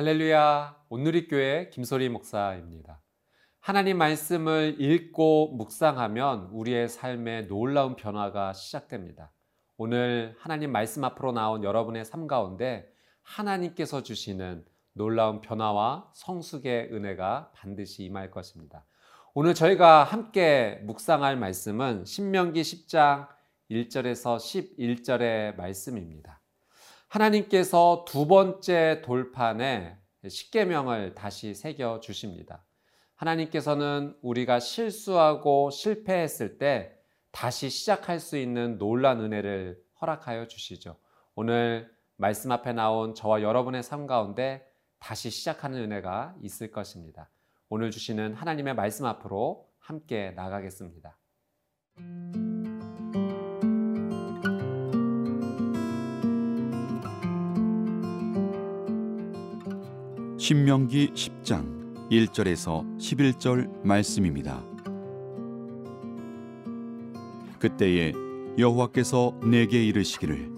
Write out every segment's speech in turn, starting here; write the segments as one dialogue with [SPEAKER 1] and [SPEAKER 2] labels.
[SPEAKER 1] 할렐루야, 온누리교회 김소리 목사입니다. 하나님 말씀을 읽고 묵상하면 우리의 삶에 놀라운 변화가 시작됩니다. 오늘 하나님 말씀 앞으로 나온 여러분의 삶 가운데 하나님께서 주시는 놀라운 변화와 성숙의 은혜가 반드시 임할 것입니다. 오늘 저희가 함께 묵상할 말씀은 신명기 10장 1절에서 11절의 말씀입니다. 하나님께서 두 번째 돌판에 십계명을 다시 새겨 주십니다. 하나님께서는 우리가 실수하고 실패했을 때 다시 시작할 수 있는 놀란 은혜를 허락하여 주시죠. 오늘 말씀 앞에 나온 저와 여러분의 삶 가운데 다시 시작하는 은혜가 있을 것입니다. 오늘 주시는 하나님의 말씀 앞으로 함께 나가겠습니다.
[SPEAKER 2] 신명기 10장 1절에서 11절 말씀입니다. 그때에 여호와께서 내게 이르시기를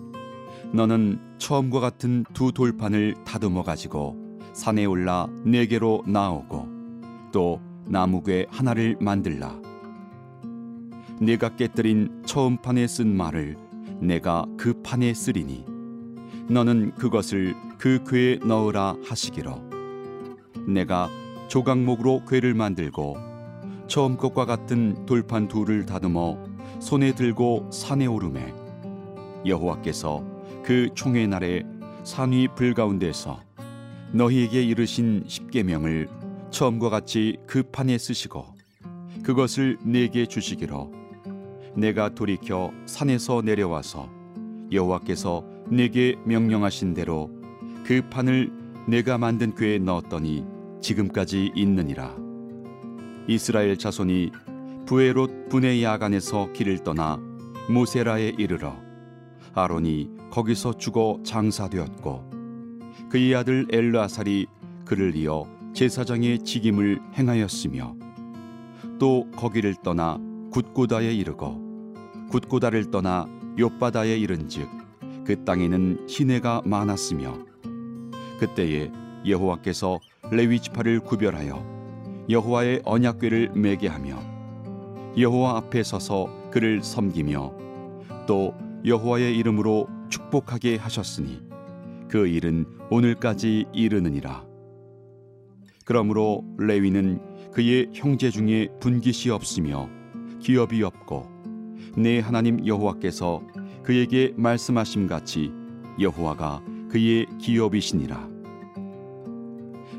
[SPEAKER 2] 너는 처음과 같은 두 돌판을 다듬어 가지고 산에 올라 내게로 나오고 또 나무괴 하나를 만들라 내가 깨뜨린 처음 판에 쓴 말을 내가 그 판에 쓰리니 너는 그것을 그 궤에 넣으라 하시기로 내가 조각목으로 궤를 만들고 처음 것과 같은 돌판 둘을 다듬어 손에 들고 산에 오르매 여호와께서 그 총회 날에 산위 불 가운데서 너희에게 이르신 십계명을 처음과 같이 그 판에 쓰시고 그것을 내게 주시기로 내가 돌이켜 산에서 내려와서 여호와께서 내게 명령하신 대로 그 판을 내가 만든 궤에 넣었더니 지금까지 있느니라. 이스라엘 자손이 부에롯 분의 야간에서 길을 떠나 모세라에 이르러 아론이 거기서 죽어 장사되었고 그의 아들 엘르아살이 그를 이어 제사장의 직임을 행하였으며 또 거기를 떠나 굿고다에 이르고 굿고다를 떠나 욥바다에 이른즉 그 땅에는 시내가 많았으며 그때에 여호와께서 레위 지파를 구별하여 여호와의 언약궤를 매게 하며 여호와 앞에 서서 그를 섬기며 또 여호와의 이름으로 축복하게 하셨으니 그 일은 오늘까지 이르느니라. 그러므로 레위는 그의 형제 중에 분깃이 없으며 기업이 없고 내 하나님 여호와께서 그에게 말씀하심 같이 여호와가 그의 기업이시니라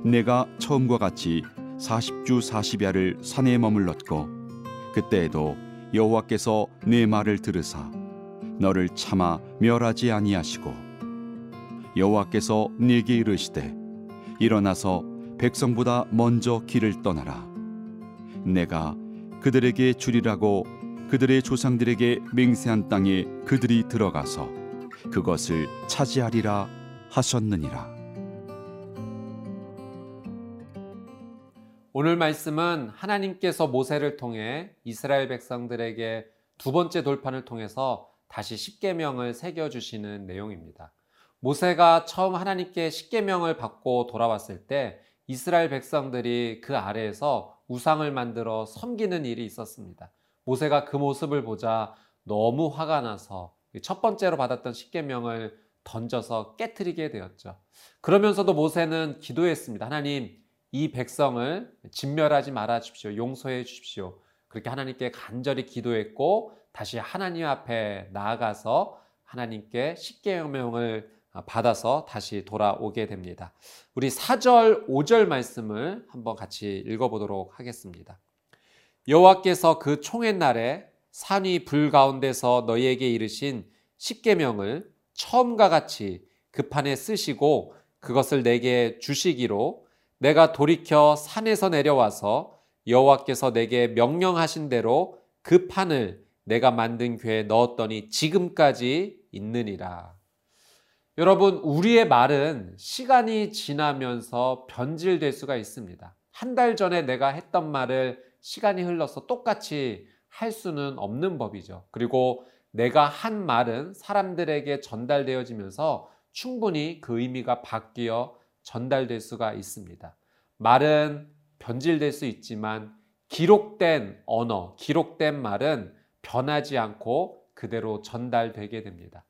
[SPEAKER 2] 내가 처음과 같이 40주 40야를 산에 머물렀고 그때에도 여호와께서 내 말을 들으사 너를 참아 멸하지 아니하시고 여호와께서 네게 이르시되 일어나서 백성보다 먼저 길을 떠나라. 내가 그들에게 주리라고 그들의 조상들에게 맹세한 땅에 그들이 들어가서 그것을 차지하리라 하셨느니라
[SPEAKER 1] 오늘 말씀은 하나님께서 모세를 통해 이스라엘 백성들에게 두 번째 돌판을 통해서 다시 십계명을 새겨 주시는 내용입니다. 모세가 처음 하나님께 십계명을 받고 돌아왔을 때 이스라엘 백성들이 그 아래에서 우상을 만들어 섬기는 일이 있었습니다. 모세가 그 모습을 보자 너무 화가 나서 첫 번째로 받았던 십계명을 던져서 깨뜨리게 되었죠. 그러면서도 모세는 기도했습니다. 하나님, 이 백성을 진멸하지 말아 주십시오. 용서해 주십시오. 그렇게 하나님께 간절히 기도했고 다시 하나님 앞에 나아가서 하나님께 십계명을 받아서 다시 돌아오게 됩니다. 우리 4절, 5절 말씀을 한번 같이 읽어보도록 하겠습니다. 여호와께서 그 총의 날에 산위 불 가운데서 너희에게 이르신 십계명을 처음과 같이 그 판에 쓰시고 그것을 내게 주시기로 내가 돌이켜 산에서 내려와서 여호와께서 내게 명령하신 대로 그 판을 내가 만든 괴에 넣었더니 지금까지 있느니라. 여러분, 우리의 말은 시간이 지나면서 변질될 수가 있습니다. 한 달 전에 내가 했던 말을 시간이 흘러서 똑같이 할 수는 없는 법이죠. 그리고 내가 한 말은 사람들에게 전달되어지면서 충분히 그 의미가 바뀌어 전달될 수가 있습니다. 말은 변질될 수 있지만 기록된 언어, 기록된 말은 변하지 않고 그대로 전달되게 됩니다.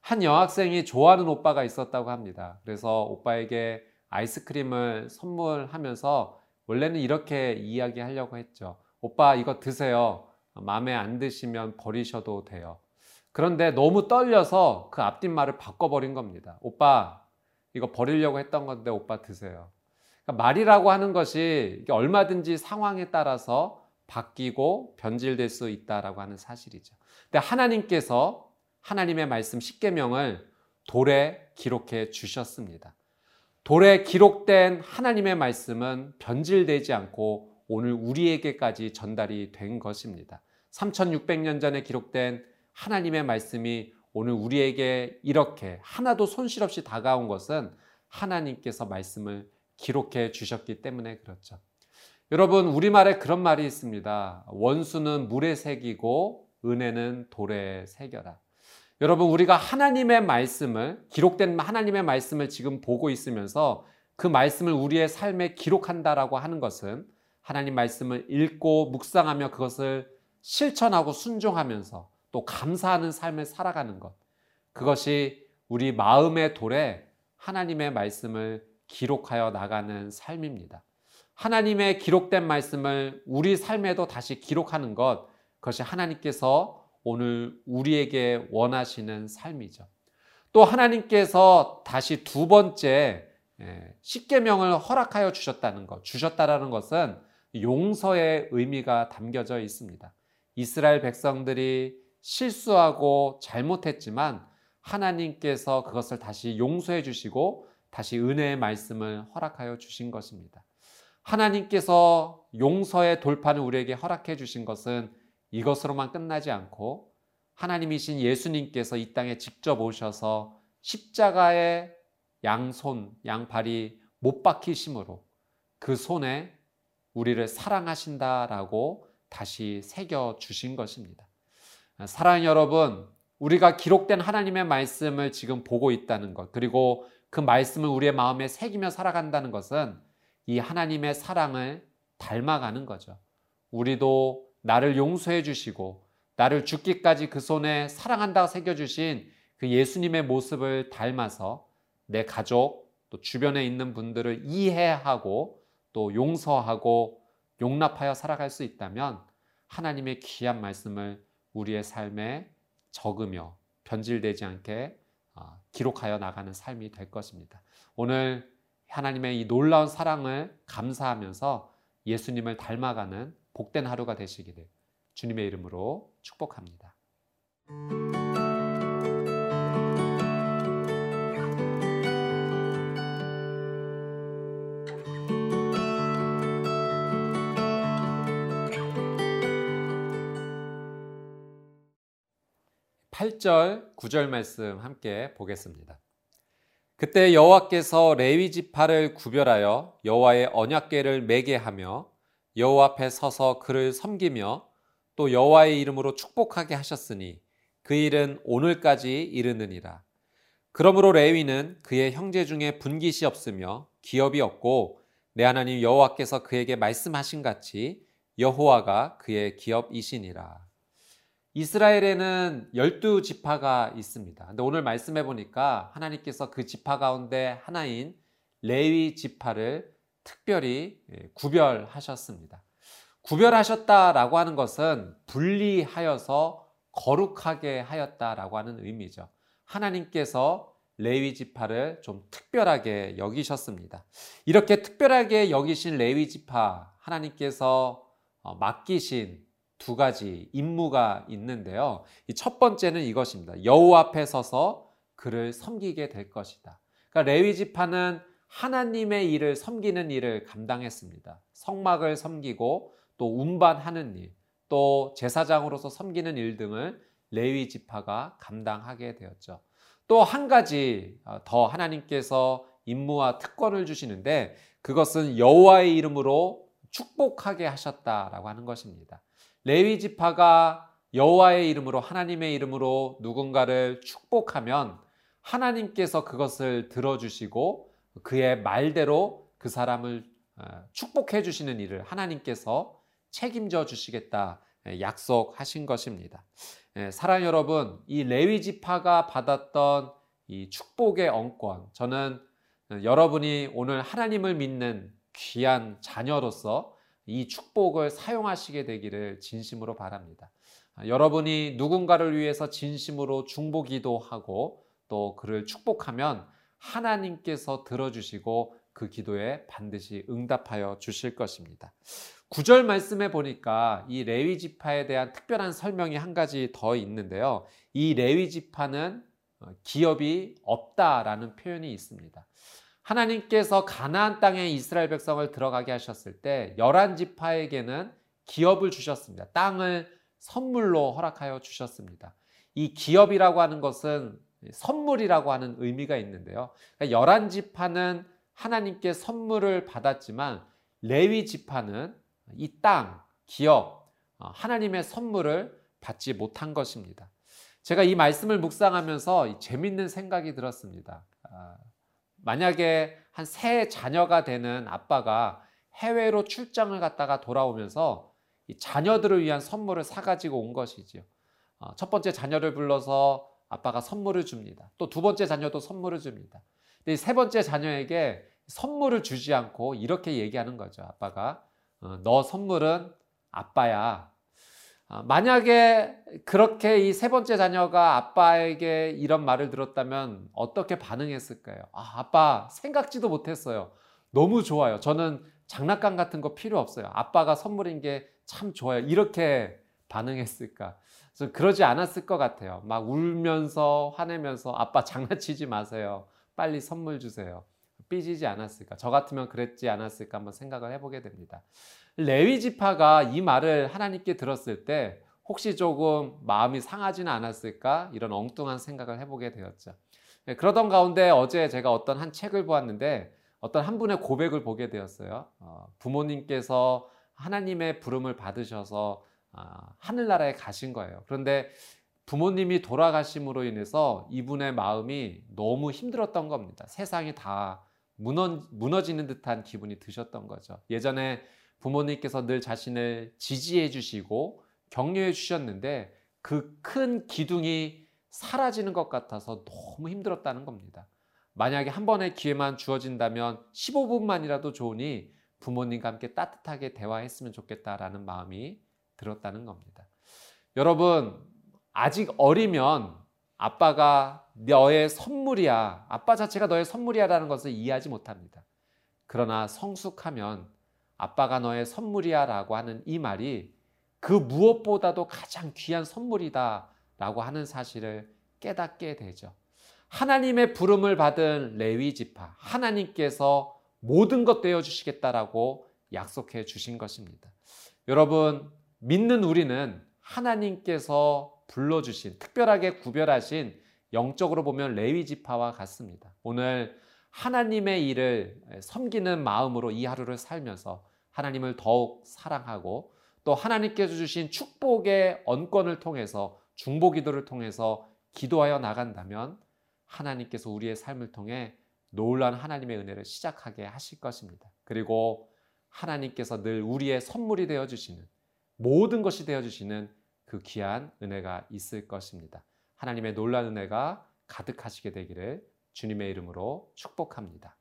[SPEAKER 1] 한 여학생이 좋아하는 오빠가 있었다고 합니다. 그래서 오빠에게 아이스크림을 선물하면서 원래는 이렇게 이야기하려고 했죠. 오빠 이거 드세요. 마음에 안 드시면 버리셔도 돼요. 그런데 너무 떨려서 그 앞뒷 말을 바꿔버린 겁니다. 오빠 이거 버리려고 했던 건데 오빠 드세요. 그러니까 말이라고 하는 것이 얼마든지 상황에 따라서 바뀌고 변질될 수 있다라고 하는 사실이죠. 근데 하나님께서 하나님의 말씀 10계명을 돌에 기록해 주셨습니다. 돌에 기록된 하나님의 말씀은 변질되지 않고 오늘 우리에게까지 전달이 된 것입니다. 3600년 전에 기록된 하나님의 말씀이 오늘 우리에게 이렇게 하나도 손실 없이 다가온 것은 하나님께서 말씀을 기록해 주셨기 때문에 그렇죠. 여러분, 우리말에 그런 말이 있습니다. 원수는 물에 새기고 은혜는 돌에 새겨라. 여러분, 우리가 하나님의 말씀을, 기록된 하나님의 말씀을 지금 보고 있으면서 그 말씀을 우리의 삶에 기록한다라고 하는 것은 하나님 말씀을 읽고 묵상하며 그것을 실천하고 순종하면서 또 감사하는 삶을 살아가는 것. 그것이 우리 마음의 돌에 하나님의 말씀을 기록하여 나가는 삶입니다. 하나님의 기록된 말씀을 우리 삶에도 다시 기록하는 것, 그것이 하나님께서 오늘 우리에게 원하시는 삶이죠. 또 하나님께서 다시 두 번째 예, 십계명을 허락하여 주셨다는 것, 주셨다라는 것은 용서의 의미가 담겨져 있습니다. 이스라엘 백성들이 실수하고 잘못했지만 하나님께서 그것을 다시 용서해 주시고 다시 은혜의 말씀을 허락하여 주신 것입니다. 하나님께서 용서의 돌판을 우리에게 허락해 주신 것은 이것으로만 끝나지 않고 하나님이신 예수님께서 이 땅에 직접 오셔서 십자가의 양손, 양발이 못 박히심으로 그 손에 우리를 사랑하신다라고 다시 새겨 주신 것입니다. 사랑 여러분, 우리가 기록된 하나님의 말씀을 지금 보고 있다는 것, 그리고 그 말씀을 우리의 마음에 새기며 살아간다는 것은 이 하나님의 사랑을 닮아가는 거죠. 우리도 나를 용서해 주시고 나를 죽기까지 그 손에 사랑한다고 새겨주신 그 예수님의 모습을 닮아서 내 가족 또 주변에 있는 분들을 이해하고 또 용서하고 용납하여 살아갈 수 있다면 하나님의 귀한 말씀을 우리의 삶에 적으며 변질되지 않게 어, 기록하여 나가는 삶이 될 것입니다. 오늘 하나님의 이 놀라운 사랑을 감사하면서 예수님을 닮아가는 복된 하루가 되시기를 주님의 이름으로 축복합니다. 8절 9절 말씀 함께 보겠습니다. 그때 여호와께서 레위 지파를 구별하여 여호와의 언약궤를 매게 하며 여호와 앞에 서서 그를 섬기며 또 여호와의 이름으로 축복하게 하셨으니 그 일은 오늘까지 이르느니라. 그러므로 레위는 그의 형제 중에 분깃이 없으며 기업이 없고 내 하나님 여호와께서 그에게 말씀하신 같이 여호와가 그의 기업이시니라. 이스라엘에는 열두 지파가 있습니다. 근데 오늘 말씀해 보니까 하나님께서 그 지파 가운데 하나인 레위 지파를 특별히 예, 구별하셨습니다. 구별하셨다라고 하는 것은 분리하여서 거룩하게 하였다라고 하는 의미죠. 하나님께서 레위 지파를 좀 특별하게 여기셨습니다. 이렇게 특별하게 여기신 레위 지파 하나님께서 어, 맡기신 두 가지 임무가 있는데요. 첫 번째는 이것입니다. 여호와 앞에 서서 그를 섬기게 될 것이다. 그러니까 레위 지파는 하나님의 일을 섬기는 일을 감당했습니다. 성막을 섬기고 또 운반하는 일, 또 제사장으로서 섬기는 일 등을 레위 지파가 감당하게 되었죠. 또 한 가지 어, 더 하나님께서 임무와 특권을 주시는데 그것은 여호와의 이름으로 축복하게 하셨다라고 하는 것입니다. 레위 지파가 여호와의 이름으로 하나님의 이름으로 누군가를 축복하면 하나님께서 그것을 들어주시고 그의 말대로 그 사람을 어, 축복해 주시는 일을 하나님께서 책임져 주시겠다 예, 약속하신 것입니다. 예, 사랑 여러분, 이 레위 지파가 받았던 이 축복의 언권, 저는 여러분이 오늘 하나님을 믿는 귀한 자녀로서 이 축복을 사용하시게 되기를 진심으로 바랍니다. 아, 여러분이 누군가를 위해서 진심으로 중보기도 하고 또 그를 축복하면 하나님께서 들어주시고 그 기도에 반드시 응답하여 주실 것입니다. 구절 말씀에 보니까 이 레위 지파에 대한 특별한 설명이 한 가지 더 있는데요. 이 레위 지파는 어, 기업이 없다라는 표현이 있습니다. 하나님께서 가나안 땅에 이스라엘 백성을 들어가게 하셨을 때 열한 지파에게는 기업을 주셨습니다. 땅을 선물로 허락하여 주셨습니다. 이 기업이라고 하는 것은 선물이라고 하는 의미가 있는데요. 그러니까 열한 지파는 하나님께 선물을 받았지만 레위 지파는 이 땅, 기업, 어, 하나님의 선물을 받지 못한 것입니다. 제가 이 말씀을 묵상하면서 재밌는 생각이 들었습니다. 아, 만약에 한 세 자녀가 되는 아빠가 해외로 출장을 갔다가 돌아오면서 자녀들을 위한 선물을 사가지고 온 것이지요. 어, 첫 번째 자녀를 불러서 아빠가 선물을 줍니다. 또 두 번째 자녀도 선물을 줍니다. 근데 세 번째 자녀에게 선물을 주지 않고 이렇게 얘기하는 거죠. 아빠가 어, 너 선물은 아빠야. 어, 만약에 그렇게 이 세 번째 자녀가 아빠에게 이런 말을 들었다면 어떻게 반응했을까요? 아, 아빠 생각지도 못했어요. 너무 좋아요. 저는 장난감 같은 거 필요 없어요. 아빠가 선물인 게 참 좋아요. 이렇게 반응했을까? 그래서 그러지 않았을 것 같아요. 막 울면서 화내면서 아빠 장난치지 마세요. 빨리 선물 주세요. 삐지지 않았을까? 저 같으면 그랬지 않았을까? 한번 생각을 해보게 됩니다. 레위 지파가 이 말을 하나님께 들었을 때 혹시 조금 마음이 상하지는 않았을까? 이런 엉뚱한 생각을 해보게 되었죠. 네, 그러던 가운데 어제 제가 어떤 한 책을 보았는데 어떤 한 분의 고백을 보게 되었어요. 어, 부모님께서 하나님의 부름을 받으셔서 어, 하늘나라에 가신 거예요. 그런데 부모님이 돌아가심으로 인해서 이분의 마음이 너무 힘들었던 겁니다. 세상이 다 무너, 무너지는 듯한 기분이 드셨던 거죠. 예전에 부모님께서 늘 자신을 지지해 주시고 격려해 주셨는데 그 큰 기둥이 사라지는 것 같아서 너무 힘들었다는 겁니다. 만약에 한 번의 기회만 주어진다면 15분만이라도 좋으니 부모님과 함께 따뜻하게 대화했으면 좋겠다라는 마음이 들었다는 겁니다. 여러분, 아직 어리면 아빠가 너의 선물이야. 아빠 자체가 너의 선물이야라는 것을 이해하지 못합니다. 그러나 성숙하면 아빠가 너의 선물이야 라고 하는 이 말이 그 무엇보다도 가장 귀한 선물이다 라고 하는 사실을 깨닫게 되죠. 하나님의 부름을 받은 레위 지파, 하나님께서 모든 것 되어 주시겠다라고 약속해 주신 것입니다. 여러분, 믿는 우리는 하나님께서 불러주신, 특별하게 구별하신 영적으로 보면 레위 지파와 같습니다. 오늘 하나님의 일을 섬기는 마음으로 이 하루를 살면서 하나님을 더욱 사랑하고 또 하나님께서 주신 축복의 언권을 통해서 중보 기도를 통해서 기도하여 나간다면 하나님께서 우리의 삶을 통해 놀란 하나님의 은혜를 시작하게 하실 것입니다. 그리고 하나님께서 늘 우리의 선물이 되어 주시는 모든 것이 되어 주시는 그 귀한 은혜가 있을 것입니다. 하나님의 놀란 은혜가 가득하시게 되기를 주님의 이름으로 축복합니다.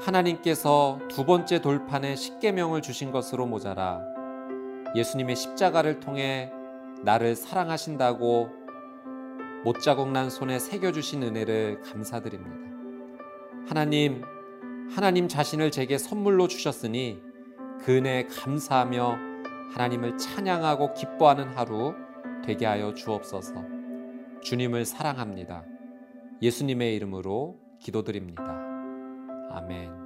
[SPEAKER 1] 하나님께서 두 번째 돌판에 십계명을 주신 것으로 모자라 예수님의 십자가를 통해 나를 사랑하신다고 못자국 난 손에 새겨주신 은혜를 감사드립니다. 하나님, 하나님 자신을 제게 선물로 주셨으니 그 은혜 감사하며 하나님을 찬양하고 기뻐하는 하루 되게 하여 주옵소서. 주님을 사랑합니다. 예수님의 이름으로 기도드립니다. 아멘.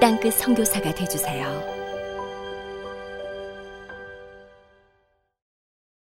[SPEAKER 3] 땅끝 선교사가 되주세요.